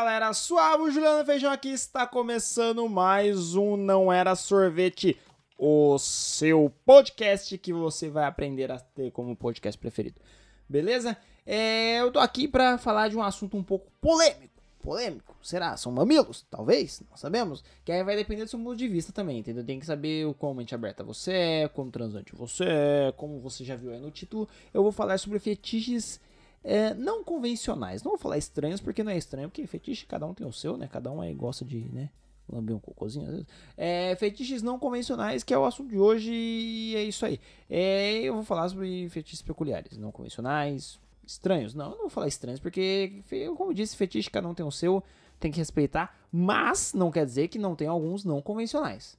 galera, suave, o Juliano Feijão aqui está começando mais um Não Era Sorvete, o seu podcast que você vai aprender a ter como podcast preferido. Beleza? É, eu tô aqui para falar de um assunto um pouco polêmico. Polêmico, será? São mamilos? Talvez, não sabemos. Que aí vai depender do seu ponto de vista também, entendeu? Tem que saber o quão mente aberta você é, como transante você é, como você já viu aí no título. Eu vou falar sobre fetiches é, não convencionais. Não vou falar estranhos, porque não é estranho, porque fetiche cada um tem o seu, né? Cada um aí gosta de, né? Lamber um cocôzinho às vezes. É, fetiches não convencionais, que é o assunto de hoje, e é isso aí. É, eu vou falar sobre fetiches peculiares, não convencionais, estranhos. Não, eu não vou falar estranhos, porque, como disse, fetiche cada um tem o seu, tem que respeitar, mas não quer dizer que não tem alguns não convencionais.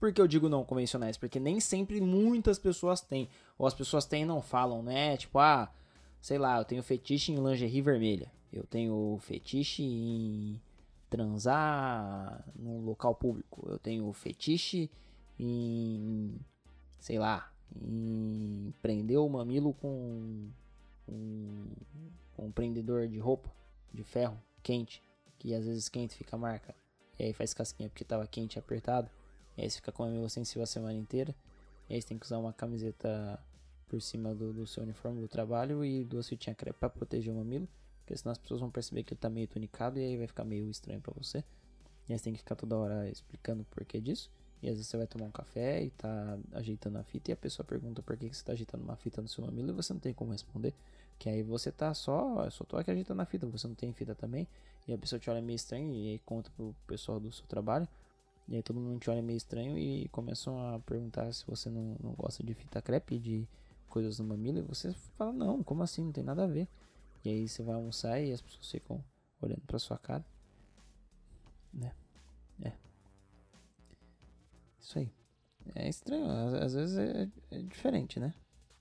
Por que eu digo não convencionais? Porque nem sempre muitas pessoas têm. Ou as pessoas têm e não falam, né? Tipo, ah, sei lá, eu tenho fetiche em lingerie vermelha. Eu tenho fetiche em transar num local público. Eu tenho fetiche em, sei lá, em prender o mamilo com um, um prendedor de roupa, de ferro, quente, que às vezes quente fica marca. E aí faz casquinha porque tava quente e apertado. E aí você fica com o mamilo sensível a semana inteira. E aí você tem que usar uma camiseta por cima do, do seu uniforme do trabalho e duas fitinhas crepe para proteger o mamilo, porque senão as pessoas vão perceber que tá meio tunicado e aí vai ficar meio estranho para você. E aí você tem que ficar toda hora explicando o porquê disso. E às vezes você vai tomar um café e tá ajeitando a fita e a pessoa pergunta por que, que você tá ajeitando uma fita no seu mamilo e você não tem como responder. Que aí você tá só, eu só tô aqui ajeitando a fita, você não tem fita também. E a pessoa te olha meio estranho e aí conta pro pessoal do seu trabalho. E aí todo mundo te olha meio estranho e começam a perguntar se você não, não gosta de fita crepe, de coisas no mamilo e você fala, não, como assim? Não tem nada a ver. E aí você vai almoçar e as pessoas ficam olhando pra sua cara. Né? É. Isso aí. É estranho, às, às vezes é, é, diferente, né?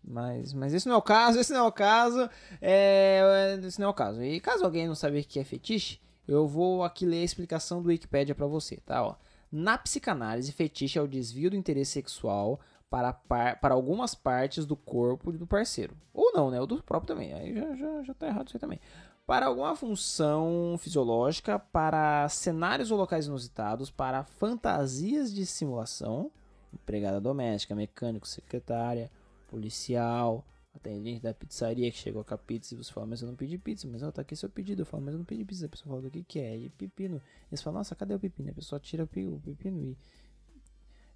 Mas, mas esse não é o caso, esse não é o caso. É, esse não é o caso. E caso alguém não saber o que é fetiche, eu vou aqui ler a explicação do Wikipedia para você, tá? Ó. Na psicanálise, fetiche é o desvio do interesse sexual para, par, para algumas partes do corpo do parceiro. Ou não, né? O do próprio também. Aí já, já, já tá errado isso aí também. Para alguma função fisiológica, para cenários ou locais inusitados, para fantasias de simulação, empregada doméstica, mecânico, secretária, policial, atendente da pizzaria que chegou com a pizza e você fala, mas eu não pedi pizza, mas ó, tá aqui seu pedido. Eu falo, mas eu não pedi pizza. A pessoa fala, do que que é? E pepino. Eles falam, nossa, cadê o pepino? A pessoa tira o pepino e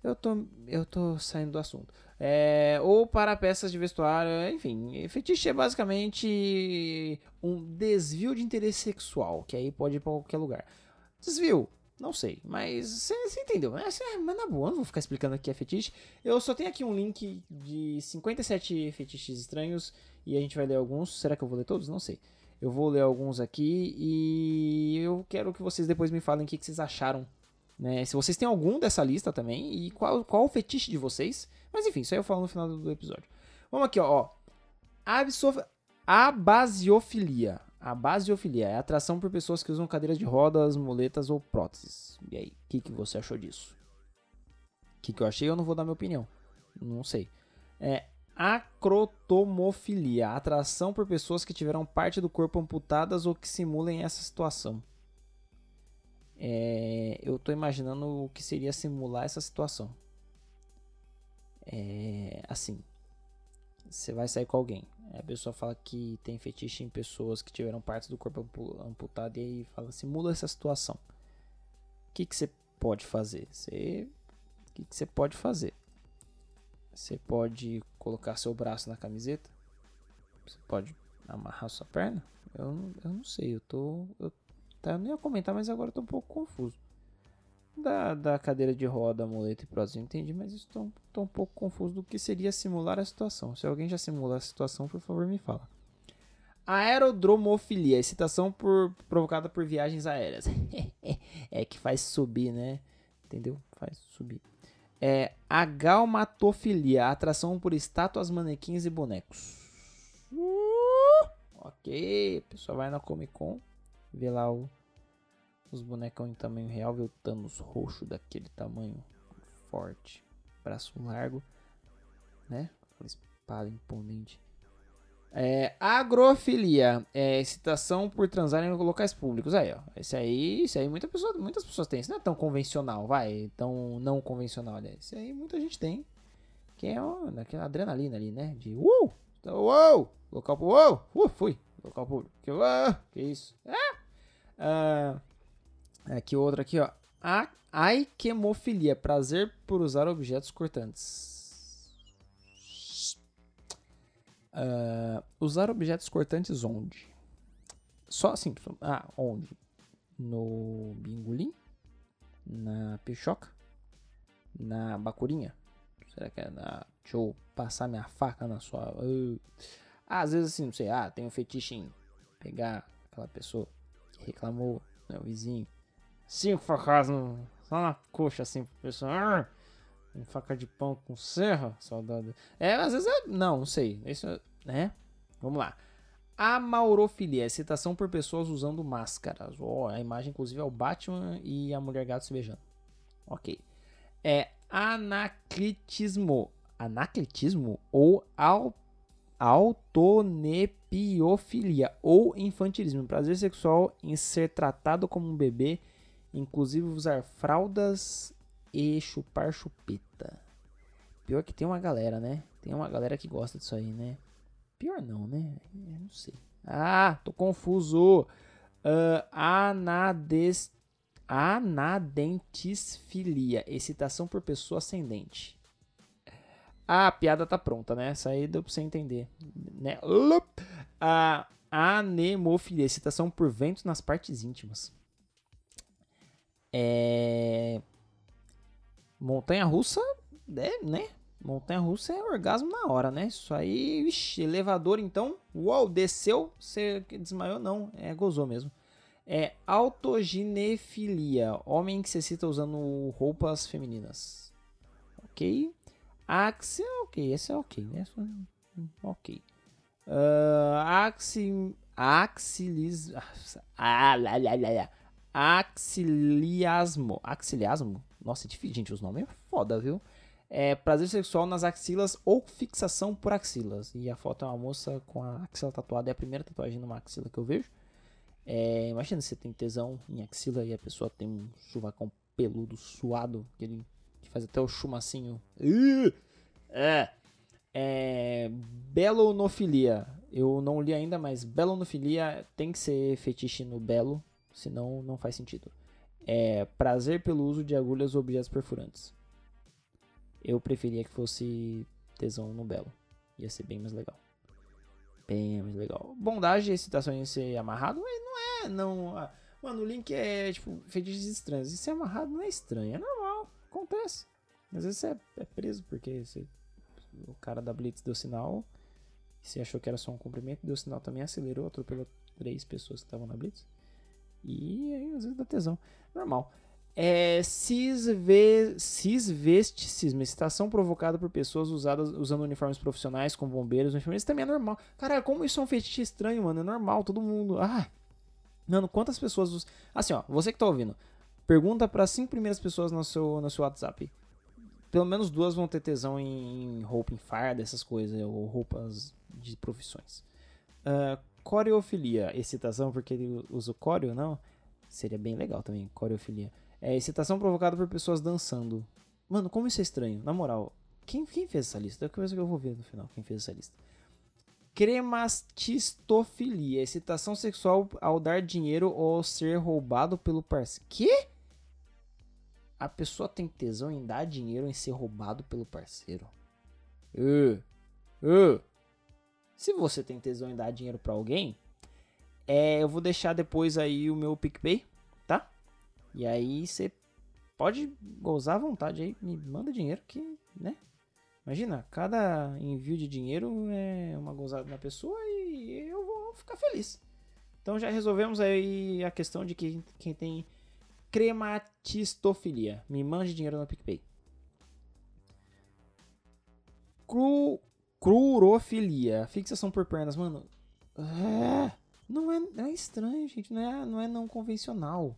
eu tô, eu tô saindo do assunto. É, ou para peças de vestuário, enfim. Fetiche é basicamente um desvio de interesse sexual, que aí pode ir pra qualquer lugar. Desvio, não sei, mas você entendeu. É, cê, mas na boa, não vou ficar explicando aqui é fetiche. Eu só tenho aqui um link de 57 fetiches estranhos e a gente vai ler alguns. Será que eu vou ler todos? Não sei. Eu vou ler alguns aqui e eu quero que vocês depois me falem o que, que vocês acharam né? Se vocês têm algum dessa lista também e qual, qual o fetiche de vocês. Mas enfim, isso aí eu falo no final do episódio. Vamos aqui, ó. ó. Abasiofilia. A basiofilia é atração por pessoas que usam cadeiras de rodas, muletas ou próteses. E aí, o que, que você achou disso? O que, que eu achei? Eu não vou dar minha opinião. Não sei. É acrotomofilia, atração por pessoas que tiveram parte do corpo amputadas ou que simulem essa situação. É, eu estou imaginando o que seria simular essa situação. É, assim, você vai sair com alguém. A pessoa fala que tem fetiche em pessoas que tiveram partes do corpo amputado e aí fala, simula essa situação. O que, que você pode fazer? Você, o que, que você pode fazer? Você pode colocar seu braço na camiseta? Você pode amarrar sua perna? Eu, eu não sei, eu tô, eu Tá? Eu não ia comentar, mas agora tô um pouco confuso. Da, da cadeira de roda, muleta e prótese, eu entendi, mas estou um pouco confuso do que seria simular a situação. Se alguém já simula a situação, por favor, me fala. Aerodromofilia, excitação por, provocada por viagens aéreas. é que faz subir, né? Entendeu? Faz subir. É, agalmatofilia, atração por estátuas, manequins e bonecos. Uh, ok, a pessoa vai na Comic Con Vê lá o, os bonecão em tamanho real, vê o Thanos roxo daquele tamanho forte, braço largo, né? Espada imponente. É, agrofilia é excitação por transar em locais públicos. Aí, ó. Esse aí, esse aí muita pessoa, muitas pessoas têm. Isso não é tão convencional, vai. Tão não convencional, aliás. Esse aí muita gente tem. Que é ó, adrenalina ali, né? De uh! Uou! Local público. Uou! Uh, fui! Local público. Que, uh, que isso? Ah! Uh, aqui outra aqui, ó. A Aiquemofilia. Prazer por usar objetos cortantes. Uh, usar objetos cortantes onde? Só assim, ah, onde? No bingolim? Na pichoca? Na bacurinha? Será que é na. Deixa eu passar minha faca na sua. Uh. Ah, às vezes assim, não sei, ah, tem um fetiche em pegar aquela pessoa reclamou, né, o vizinho. Cinco facadas no, só na coxa assim, pessoa. Um faca de pão com serra, saudade. É, às vezes é. Não, não sei. Isso, né? Vamos lá. Amaurofilia, excitação por pessoas usando máscaras. Oh, a imagem, inclusive, é o Batman e a mulher gato se beijando. Ok. É anaclitismo. Anaclitismo ou au, autonepiofilia ou infantilismo. Prazer sexual em ser tratado como um bebê, inclusive usar fraldas e chupar chupeta. Pior que tem uma galera, né? Tem uma galera que gosta disso aí, né? Pior não, né? Eu não sei. Ah, tô confuso. Uh, anades, anadentisfilia. Excitação por pessoa ascendente. Ah, a piada tá pronta, né? Essa aí deu pra você entender. Né? Anemofilia. Excitação por ventos nas partes íntimas. É... Montanha russa, é, né? Montanha russa é orgasmo na hora, né? Isso aí, vixi, elevador então, uau, desceu, você desmaiou, não, é gozou mesmo. É autoginefilia, homem que se cita usando roupas femininas. Ok. Axi, ok, esse é ok, né? Ok. Uh, axi, axilis, ah. Axiliasmo, axiliasmo? Nossa, é difícil, gente, os nomes é foda, viu? É prazer sexual nas axilas ou fixação por axilas. E a foto é uma moça com a axila tatuada, é a primeira tatuagem numa axila que eu vejo. É, imagina se você tem tesão em axila e a pessoa tem um chuvacão peludo, suado, que ele que faz até o chumacinho. É. é. Belonofilia. Eu não li ainda, mas belonofilia tem que ser fetiche no belo, senão não faz sentido é prazer pelo uso de agulhas ou objetos perfurantes. Eu preferia que fosse tesão no belo. Ia ser bem mais legal. Bem mais legal. Bondade excitação em ser amarrado não é, não. Ah, mano, o link é tipo fetiches estranhos. E ser amarrado não é estranho, é normal. Acontece. Às vezes você é, é preso porque você, o cara da Blitz deu sinal. Você achou que era só um cumprimento, deu sinal também, acelerou, atropelou três pessoas que estavam na Blitz. E aí, às vezes dá tesão. Normal. É, cisve, cisvesticismo, excitação provocada por pessoas usadas, usando uniformes profissionais, como bombeiros, enfermeiros, também é normal. Cara, como isso é um fetiche estranho, mano? É normal, todo mundo. Ah, mano, quantas pessoas. Assim, ó, você que tá ouvindo, pergunta para cinco primeiras pessoas no seu, no seu WhatsApp. Pelo menos duas vão ter tesão em, roupa, em farda, essas coisas, ou roupas de profissões. Uh, coreofilia, excitação porque ele usa o coreo, não? Seria bem legal também, coreofilia. É excitação provocada por pessoas dançando. Mano, como isso é estranho, na moral. Quem, quem fez essa lista? É a coisa que eu vou ver no final, quem fez essa lista. Cremastistofilia, excitação sexual ao dar dinheiro ou ser roubado pelo parceiro. Que? A pessoa tem tesão em dar dinheiro em ser roubado pelo parceiro. Uh, uh. Se você tem tesão em dar dinheiro para alguém, é, eu vou deixar depois aí o meu PicPay, tá? E aí você pode gozar à vontade aí, me manda dinheiro que, né? Imagina, cada envio de dinheiro é uma gozada na pessoa e eu vou ficar feliz. Então já resolvemos aí a questão de que quem tem crematistofilia, me mande dinheiro no PicPay. Cru Crurofilia. Fixação por pernas, mano. É, não, é, não é estranho, gente. Não é, não é não convencional.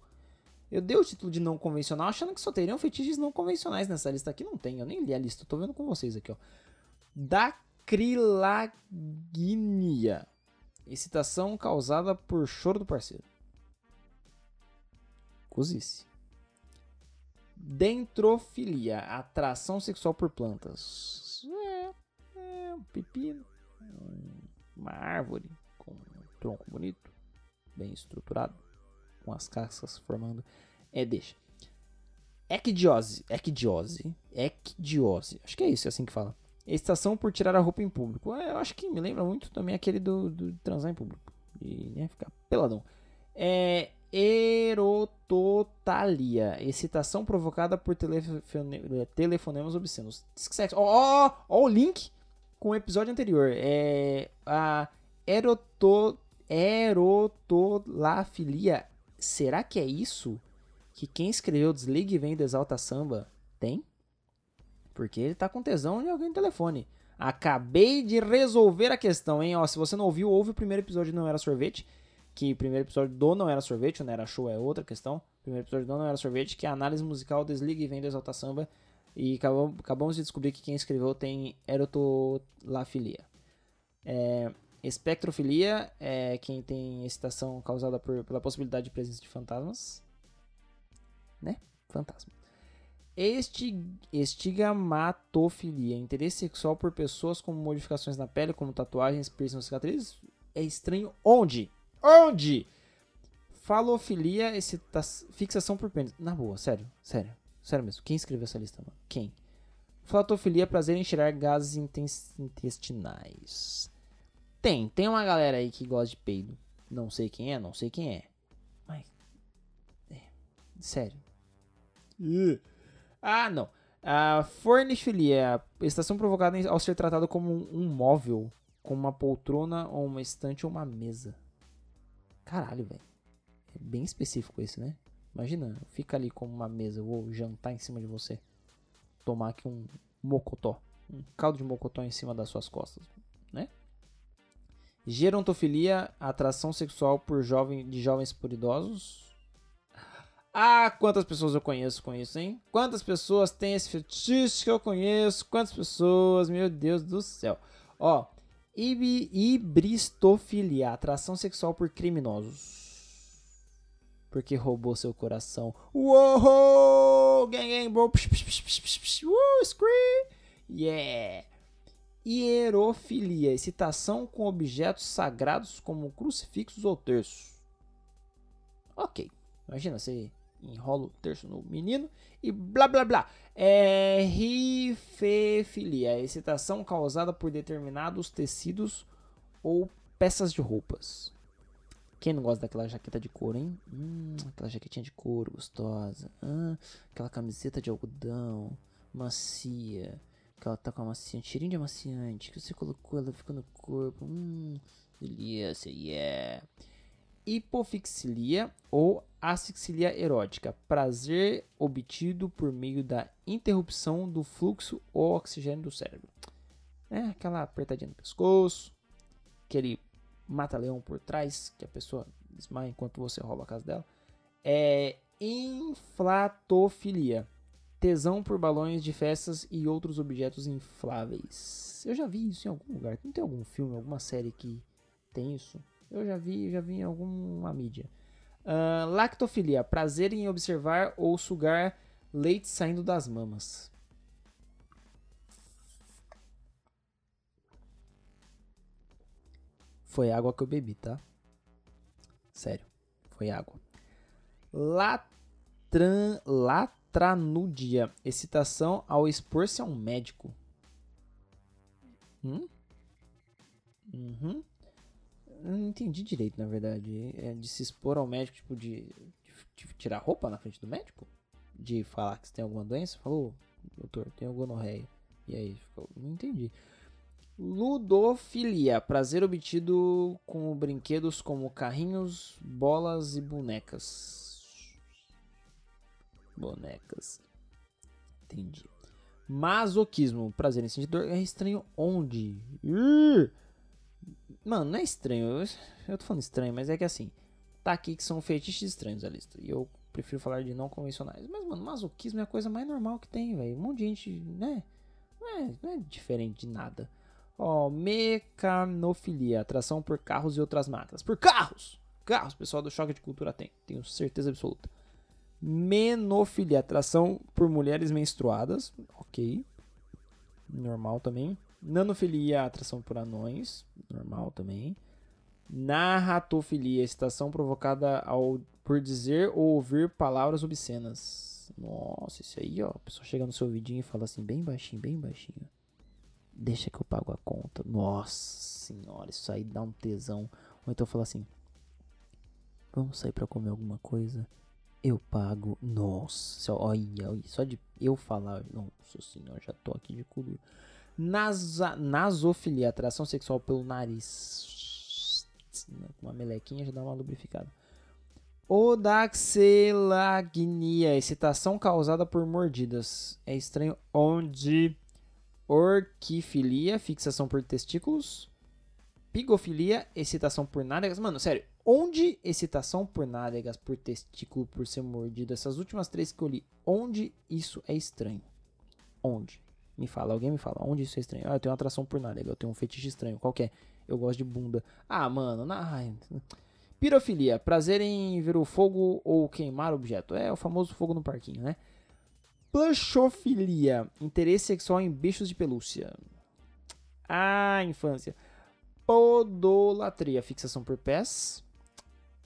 Eu dei o título de não convencional achando que só teriam fetiches não convencionais nessa lista aqui. Não tem, eu nem li a lista. tô vendo com vocês aqui, ó. Da Acrilagnia. Excitação causada por choro do parceiro. Cozice. Dentrofilia. Atração sexual por plantas. É, é um pepino. Uma árvore com um tronco bonito. Bem estruturado. Com as cascas formando. É, deixa. Ecdiose. Ecdiose. Ecdiose. Acho que é isso, é assim que fala. Excitação por tirar a roupa em público. É, eu acho que me lembra muito também aquele do, do transar em público. E né, ficar peladão. É. Erototalia. Excitação provocada por telefone, telefonemas obscenos. Ó, ó, ó o link com o episódio anterior. É. A eroto, erotolafilia. Será que é isso que quem escreveu Desligue e Vem Exalta Samba tem? Porque ele tá com tesão de alguém no telefone. Acabei de resolver a questão, hein? Ó, se você não ouviu, ouve o primeiro episódio Não Era Sorvete. Que o primeiro episódio do Não Era Sorvete, o Não Era Show é outra questão. O primeiro episódio do Não Era Sorvete, que é a análise musical Desliga e Vem do Exalta Samba. E acabamos, acabamos de descobrir que quem escreveu tem erotolafilia. É, espectrofilia é quem tem excitação causada por, pela possibilidade de presença de fantasmas. Né? Fantasma. Estig estigmatofilia, interesse sexual por pessoas com modificações na pele, como tatuagens, piercing ou cicatrizes. É estranho onde? Onde? Falofilia, fixação por pênis. Na boa, sério, sério, sério mesmo. Quem escreveu essa lista, mano? Quem? Flatofilia, prazer em cheirar gases intestinais. Tem, tem uma galera aí que gosta de peido. Não sei quem é, não sei quem é. Mas. É, sério. Uh. Ah, não. A fornifilia, estação provocada ao ser tratado como um, móvel, como uma poltrona ou uma estante ou uma mesa. Caralho, velho. É bem específico esse, né? Imagina, fica ali como uma mesa, vou jantar em cima de você. Tomar aqui um mocotó. Um caldo de mocotó em cima das suas costas, né? Gerontofilia, atração sexual por jovem, de jovens por idosos. Ah, quantas pessoas eu conheço com isso, hein? Quantas pessoas têm esse fetiche que eu conheço? Quantas pessoas? Meu Deus do céu. Ó, hibristofilia, atração sexual por criminosos. Porque roubou seu coração. Uou! Gang, gang, bro. Psh, psh, psh. Uh, scream! Yeah! Hierofilia, excitação com objetos sagrados como crucifixos ou terços. Ok. Imagina, você enrola o terço no menino e blá blá blá. É rifefilia, excitação causada por determinados tecidos ou peças de roupas. Quem não gosta daquela jaqueta de couro, hein? Hum, aquela jaquetinha de couro gostosa. Ah, aquela camiseta de algodão macia. Que ela tá com amaciante, cheirinho de amaciante. Que você colocou, ela fica no corpo. Hum, delícia, yeah hipofixilia ou asfixia erótica, prazer obtido por meio da interrupção do fluxo ou oxigênio do cérebro. É aquela apertadinha no pescoço, aquele mata-leão por trás, que a pessoa desmaia enquanto você rouba a casa dela. É inflatofilia, tesão por balões de festas e outros objetos infláveis. Eu já vi isso em algum lugar. Não tem algum filme, alguma série que tem isso? Eu já vi, já vi em alguma mídia. Lactofilia, prazer em observar ou sugar leite saindo das mamas. Foi água que eu bebi, tá? Sério, foi água. Latran, latranúdia, excitação ao expor-se a um médico. Hum? Uhum não entendi direito, na verdade. É de se expor ao médico, tipo, de, de, de tirar roupa na frente do médico? De falar que você tem alguma doença? Falou, doutor, tenho gonorreia. E aí, ficou, não entendi. Ludofilia, prazer obtido com brinquedos como carrinhos, bolas e bonecas. Bonecas. Entendi. Masoquismo, prazer em sentir dor. É estranho onde? Uh! Mano, não é estranho. Eu, eu tô falando estranho, mas é que assim. Tá aqui que são fetiches estranhos a lista. E eu prefiro falar de não convencionais. Mas, mano, masoquismo é a coisa mais normal que tem, velho. Um monte de gente, né? Não é, não é diferente de nada. Ó, mecanofilia, atração por carros e outras máquinas. Por carros! Carros, pessoal do Choque de Cultura tem, tenho certeza absoluta. Menofilia, atração por mulheres menstruadas. Ok. Normal também. Nanofilia, atração por anões. Normal também. Narratofilia, excitação provocada ao, por dizer ou ouvir palavras obscenas. Nossa, isso aí, ó. A pessoa chega no seu ouvidinho e fala assim, bem baixinho, bem baixinho. Deixa que eu pago a conta. Nossa senhora, isso aí dá um tesão. Ou então fala assim, vamos sair para comer alguma coisa? Eu pago. Nossa, olha, olha, só de eu falar. Nossa senhora, já tô aqui de cu. Nasofilia, atração sexual pelo nariz. Uma melequinha já dá uma lubrificada. Odaxelagnia, excitação causada por mordidas. É estranho onde orquifilia, fixação por testículos. Pigofilia, excitação por nádegas. Mano, sério, onde excitação por nádegas, por testículo, por ser mordido, essas últimas três que eu li, onde isso é estranho? Onde? Me fala, alguém me fala, onde isso é estranho? Ah, eu tenho uma atração por nádega, eu tenho um fetiche estranho, qual é? Eu gosto de bunda. Ah, mano, na... Pirofilia, prazer em ver o fogo ou queimar objeto. É o famoso fogo no parquinho, né? Plushofilia, interesse sexual em bichos de pelúcia. Ah, infância. Podolatria, fixação por pés.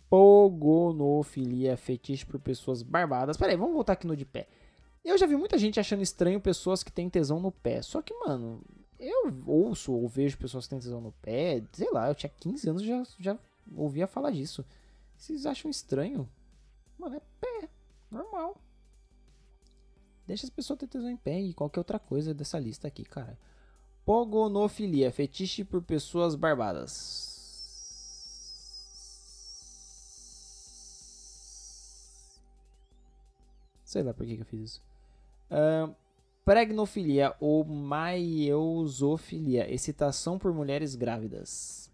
Pogonofilia, fetiche por pessoas barbadas. Pera aí, vamos voltar aqui no de pé. Eu já vi muita gente achando estranho pessoas que têm tesão no pé. Só que, mano, eu ouço ou vejo pessoas que têm tesão no pé. Sei lá, eu tinha 15 anos e já, já ouvia falar disso. Vocês acham estranho? Mano, é pé. Normal. Deixa as pessoas ter tesão em pé e qualquer outra coisa dessa lista aqui, cara. Pogonofilia, fetiche por pessoas barbadas. Sei lá por que, que eu fiz isso. Pregnofilia ou maiosofilia, excitação por mulheres grávidas.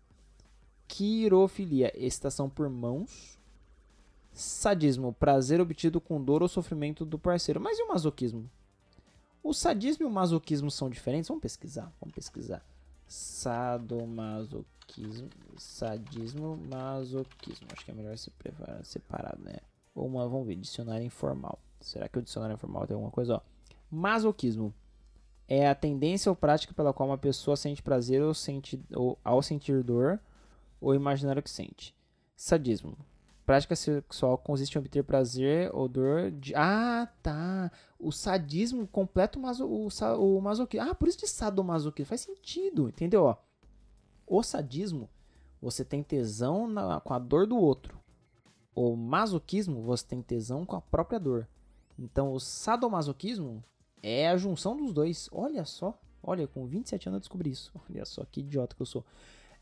Quirofilia, excitação por mãos. Sadismo, prazer obtido com dor ou sofrimento do parceiro. Mas e o masoquismo? O sadismo e o masoquismo são diferentes? Vamos pesquisar, vamos pesquisar. Sadomasoquismo, sadismo, masoquismo. Acho que é melhor se separar, né? Ou uma, vamos ver, dicionário informal. Será que o dicionário informal tem alguma coisa? Ó. Masoquismo é a tendência ou prática pela qual uma pessoa sente prazer ou, sente, ou ao sentir dor ou imaginar o que sente. Sadismo. Prática sexual consiste em obter prazer ou dor de. Ah, tá. O sadismo completa o, maso... o, o masoquismo. Ah, por isso de sadomasoquismo. Faz sentido, entendeu? O sadismo, você tem tesão na... com a dor do outro. O masoquismo, você tem tesão com a própria dor. Então, o sadomasoquismo é a junção dos dois. Olha só. Olha, com 27 anos eu descobri isso. Olha só que idiota que eu sou.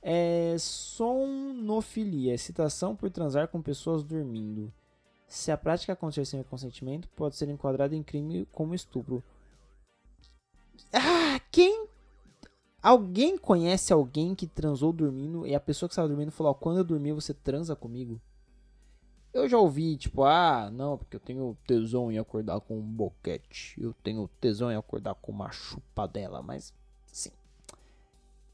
É sonofilia, excitação por transar com pessoas dormindo. Se a prática acontecer sem consentimento, pode ser enquadrada em crime como estupro. Ah, quem? Alguém conhece alguém que transou dormindo e a pessoa que estava dormindo falou: quando eu dormir você transa comigo? Eu já ouvi, tipo, ah, não, porque eu tenho tesão em acordar com um boquete. Eu tenho tesão em acordar com uma chupadela, mas, sim.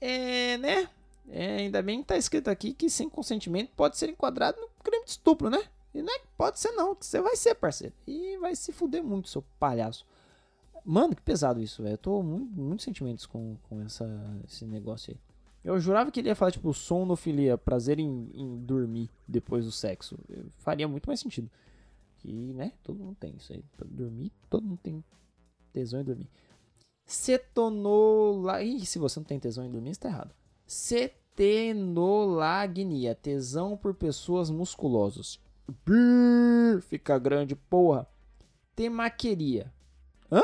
É, né? É, ainda bem que tá escrito aqui que sem consentimento pode ser enquadrado no crime de estupro, né? E não é que pode ser não, que você vai ser, parceiro. E vai se fuder muito, seu palhaço. Mano, que pesado isso, velho. Eu tô muito, muitos sentimentos com, com essa, esse negócio aí. Eu jurava que ele ia falar, tipo, sonofilia, prazer em, em dormir depois do sexo. Faria muito mais sentido. Que, né, todo mundo tem isso aí. Dormir, todo mundo tem tesão em dormir. Cetonola... Ih, se você não tem tesão em dormir, está errado. Cetenolagnia, tesão por pessoas musculosas. Brrr, fica grande, porra. Temaqueria. Hã?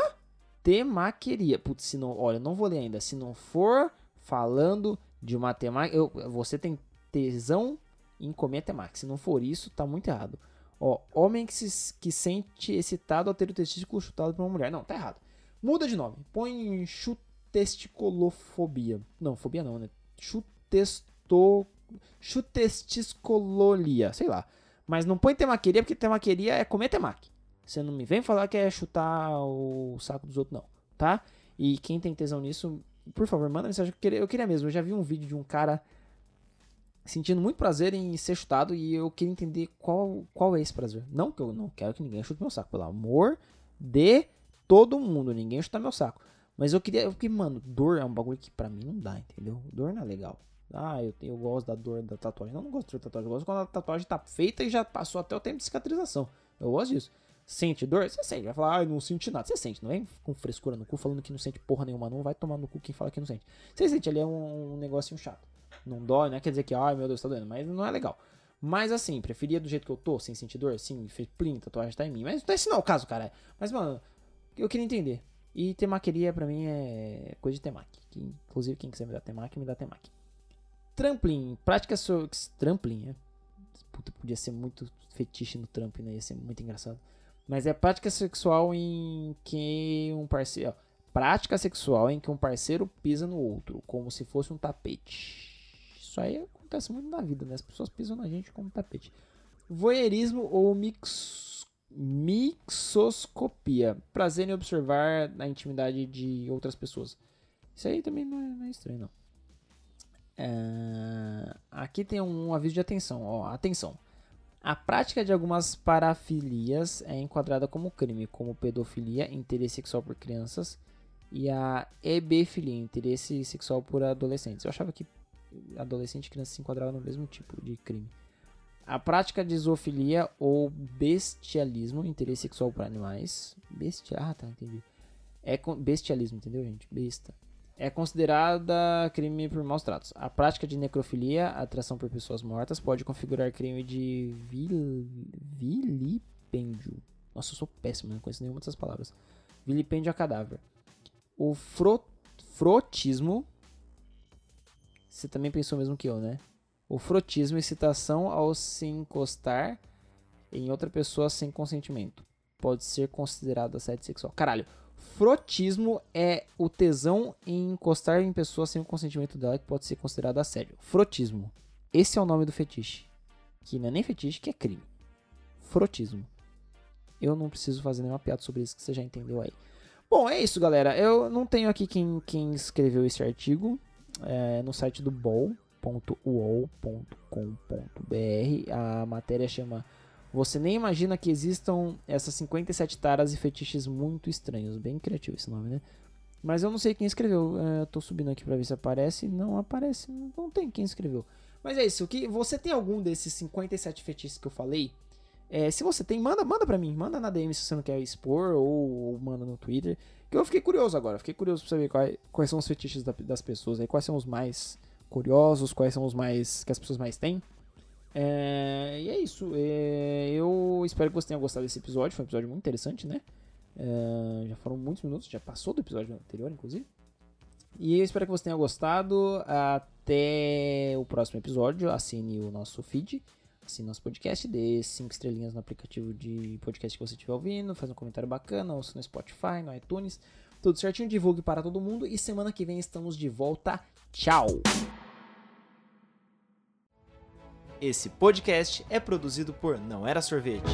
Temaqueria. Putz, se não... Olha, não vou ler ainda. Se não for falando de uma temática. Eu, você tem tesão em comer temática. Se não for isso, tá muito errado. Ó, homem que se que sente excitado ao ter o testículo chutado por uma mulher. Não, tá errado. Muda de nome. Põe chutesticolofobia. Não, fobia não, né? Chutesto... Chutestiscololia. Sei lá. Mas não põe temaqueria, porque temaqueria é comer temaki. Você não me vem falar que é chutar o saco dos outros, não. Tá? E quem tem tesão nisso, por favor, manda mensagem. Eu queria, eu queria mesmo. Eu já vi um vídeo de um cara sentindo muito prazer em ser chutado e eu queria entender qual, qual é esse prazer. Não que eu não quero que ninguém chute meu saco, pelo amor de todo mundo, ninguém chuta meu saco. Mas eu queria, porque, mano, dor é um bagulho que pra mim não dá, entendeu? Dor não é legal. Ah, eu, eu gosto da dor da tatuagem. Não, não gosto da tatuagem. Eu gosto quando a tatuagem tá feita e já passou até o tempo de cicatrização. Eu gosto disso. Sente dor? Você sente. Vai falar, eu não senti nada. Você sente. Não vem com frescura no cu falando que não sente porra nenhuma. Não vai tomar no cu quem fala que não sente. Você sente ali é um, um negocinho chato. Não dói, não é quer dizer que, ai meu Deus, tá doendo. Mas não é legal. Mas assim, preferia do jeito que eu tô, sem sentir dor, sim, plim, tatuagem tá em mim. Mas esse não é o caso, cara. Mas, mano, eu queria entender. E temaqueria pra mim é coisa de temaki. Que, inclusive, quem quiser me dar temaki, me dá temaki. Tramplim. Prática so... Tramplim, é. Puta, podia ser muito fetiche no trampling, né? Ia ser muito engraçado. Mas é prática sexual em que um parceiro. Prática sexual em que um parceiro pisa no outro, como se fosse um tapete. Isso aí acontece muito na vida, né? As pessoas pisam na gente como tapete. Voyeurismo ou mix... mixoscopia. Prazer em observar a intimidade de outras pessoas. Isso aí também não é, não é estranho, não. É... Aqui tem um aviso de atenção. Ó, atenção. A prática de algumas parafilias é enquadrada como crime, como pedofilia, interesse sexual por crianças, e a ebefilia, interesse sexual por adolescentes. Eu achava que adolescente e criança se enquadravam no mesmo tipo de crime. A prática de zoofilia ou bestialismo, interesse sexual por animais. Bestia, ah, tá, entendi. É bestialismo, entendeu, gente? Besta é considerada crime por maus tratos. A prática de necrofilia, atração por pessoas mortas, pode configurar crime de vil... vilipêndio. Nossa, eu sou péssimo, não conheço nenhuma dessas palavras. Vilipêndio a cadáver. O fro... frotismo. Você também pensou mesmo que eu, né? O frotismo, excitação ao se encostar em outra pessoa sem consentimento. Pode ser considerado assédio sexual. Caralho, Frotismo é o tesão em encostar em pessoas sem o consentimento dela, que pode ser considerado assédio. Frotismo. Esse é o nome do fetiche. Que não é nem fetiche, que é crime. Frotismo. Eu não preciso fazer nenhuma piada sobre isso, que você já entendeu aí. Bom, é isso, galera. Eu não tenho aqui quem, quem escreveu esse artigo. É no site do bol.uol.com.br. A matéria chama você nem imagina que existam essas 57 taras e fetiches muito estranhos. Bem criativo esse nome, né? Mas eu não sei quem escreveu. É, eu tô subindo aqui pra ver se aparece. Não aparece. Não tem quem escreveu. Mas é isso. Que você tem algum desses 57 fetiches que eu falei? É, se você tem, manda, manda pra mim. Manda na DM se você não quer expor. Ou, ou manda no Twitter. Que eu fiquei curioso agora. Fiquei curioso pra saber quais, quais são os fetiches da, das pessoas aí. Quais são os mais curiosos. Quais são os mais que as pessoas mais têm. É, e é isso. É, eu espero que você tenha gostado desse episódio. Foi um episódio muito interessante, né? É, já foram muitos minutos, já passou do episódio anterior, inclusive. E eu espero que você tenha gostado. Até o próximo episódio. Assine o nosso feed, assine nosso podcast, dê 5 estrelinhas no aplicativo de podcast que você estiver ouvindo, faz um comentário bacana, ouça no Spotify, no iTunes. Tudo certinho, divulgue para todo mundo. E semana que vem estamos de volta. Tchau! Esse podcast é produzido por Não Era Sorvete.